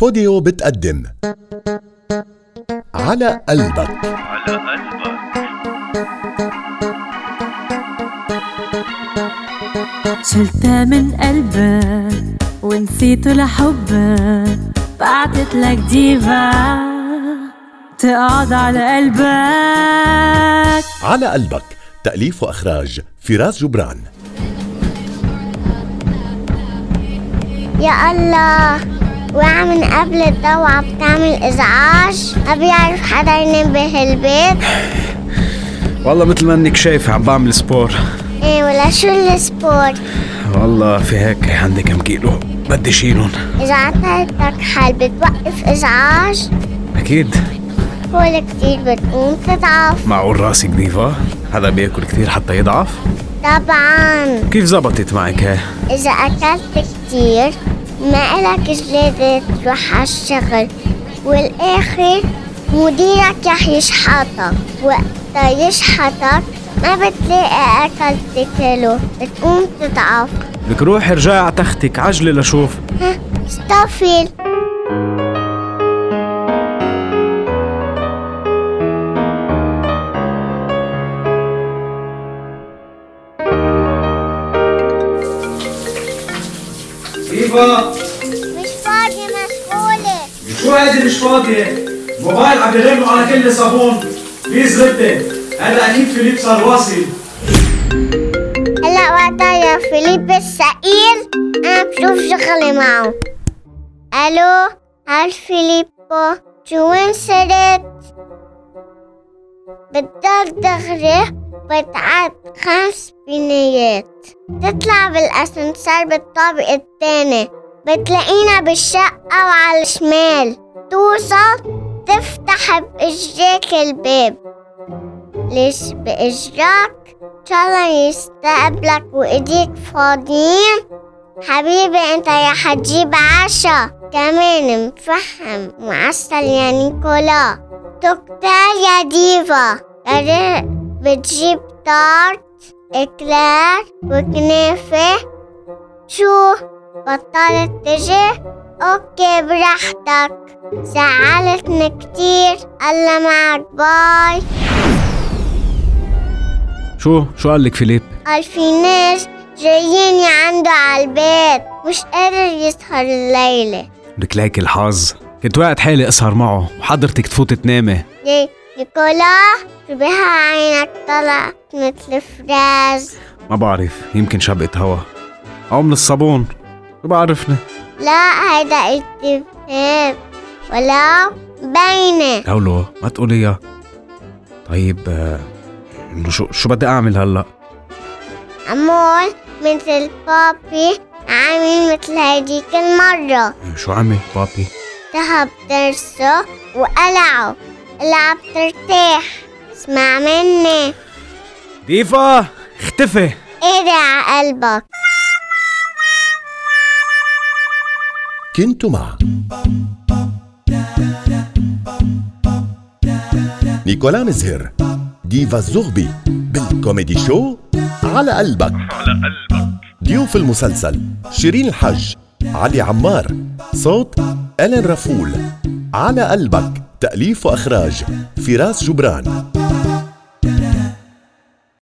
بوديو بتقدم. على قلبك. على قلبك شلتها من قلبك ونسيته لحبك بعتت لك ديفا تقعد على قلبك. على قلبك. تأليف وإخراج فراس جبران. يا الله. وقع من قبل الضوء بتعمل إزعاج. ما بيعرف حدا ينبه البيت. والله مثل ما إنك شايف عم بعمل sport. إيه ولا شو ال sport؟ والله في هيك عندي كم كيلو. بدي شيلهم. إذا عطيتك حل بتوقف إزعاج؟ أكيد. هو كتير بتقوم تضعف. معقول راسك ديفا هذا بيأكل كثير حتى يضعف؟ طبعا. كيف زبطت معك هي؟ إذا أكلت كتير ما إلك جلادة تروح عالشغل والآخر مديرك رح يشحطك وقتا يشحطك ما بتلاقي أكل تاكله بتقوم تضعف. لك روحي ارجعي على تختك عجلي لشوف. ها استغفر. ديفا مش فاضية مشغولة. شو هيدي مش فاضية؟ موبايل عم بيغلوا على كل صابون. بليز ردي هذا أكيد فيليب صار واصل هلا وقتها يا فيليب السئيل أنا بشوف شغلي معه. ألو؟ هل فيليبو شو وين صرت؟ بدك دغري بتعد خمس بنايات تطلع بالاسانسير بالطابق الثاني بتلاقينا بالشقة وعلى الشمال. توصل تفتح بإجراك الباب. ليش بإجراك إن شاء الله يستقبلك وإيديك فاضيين. حبيبي أنت يا حتجيب عشا. كمان مفهم معسل يا نيكولا. توكتال يا ديفا ريت بتجيب tarte éclair وكنافة شو بطلت تجي okay براحتك زعلتني كتير الله معك bye شو شو قال لك فيليب قال في ناس جايين عنده على البيت مش قادر يسهر الليلة لك ليك الحظ. كنت وقت حالي أسهر معه. وحضرتك تفوت تنامي. ليه؟ نيكولا شو بها عينك طلعت مثل فراز. ما بعرف يمكن شبقة هوا. أو من الصابون. شو بعرفني. لا هيدا اتفاق ولا بينة لولو ما تقوليها طيب آه، شو شو بدي أعمل هلأ؟ عمول مثل بابي عامل مثل هيديك المرة. شو عمل بابي؟ ذهب درسه وقلعه العب ترتاح. اسمع مني. ديفا اختفي. ايدي على قلبك. كنت مع نيكولا مزهر ديفا الزغبي بالكوميدي شو على قلبك. على قلبك ضيوف المسلسل شيرين الحج علي عمار صوت ألين رفول على قلبك تأليف وإخراج فراس جبران.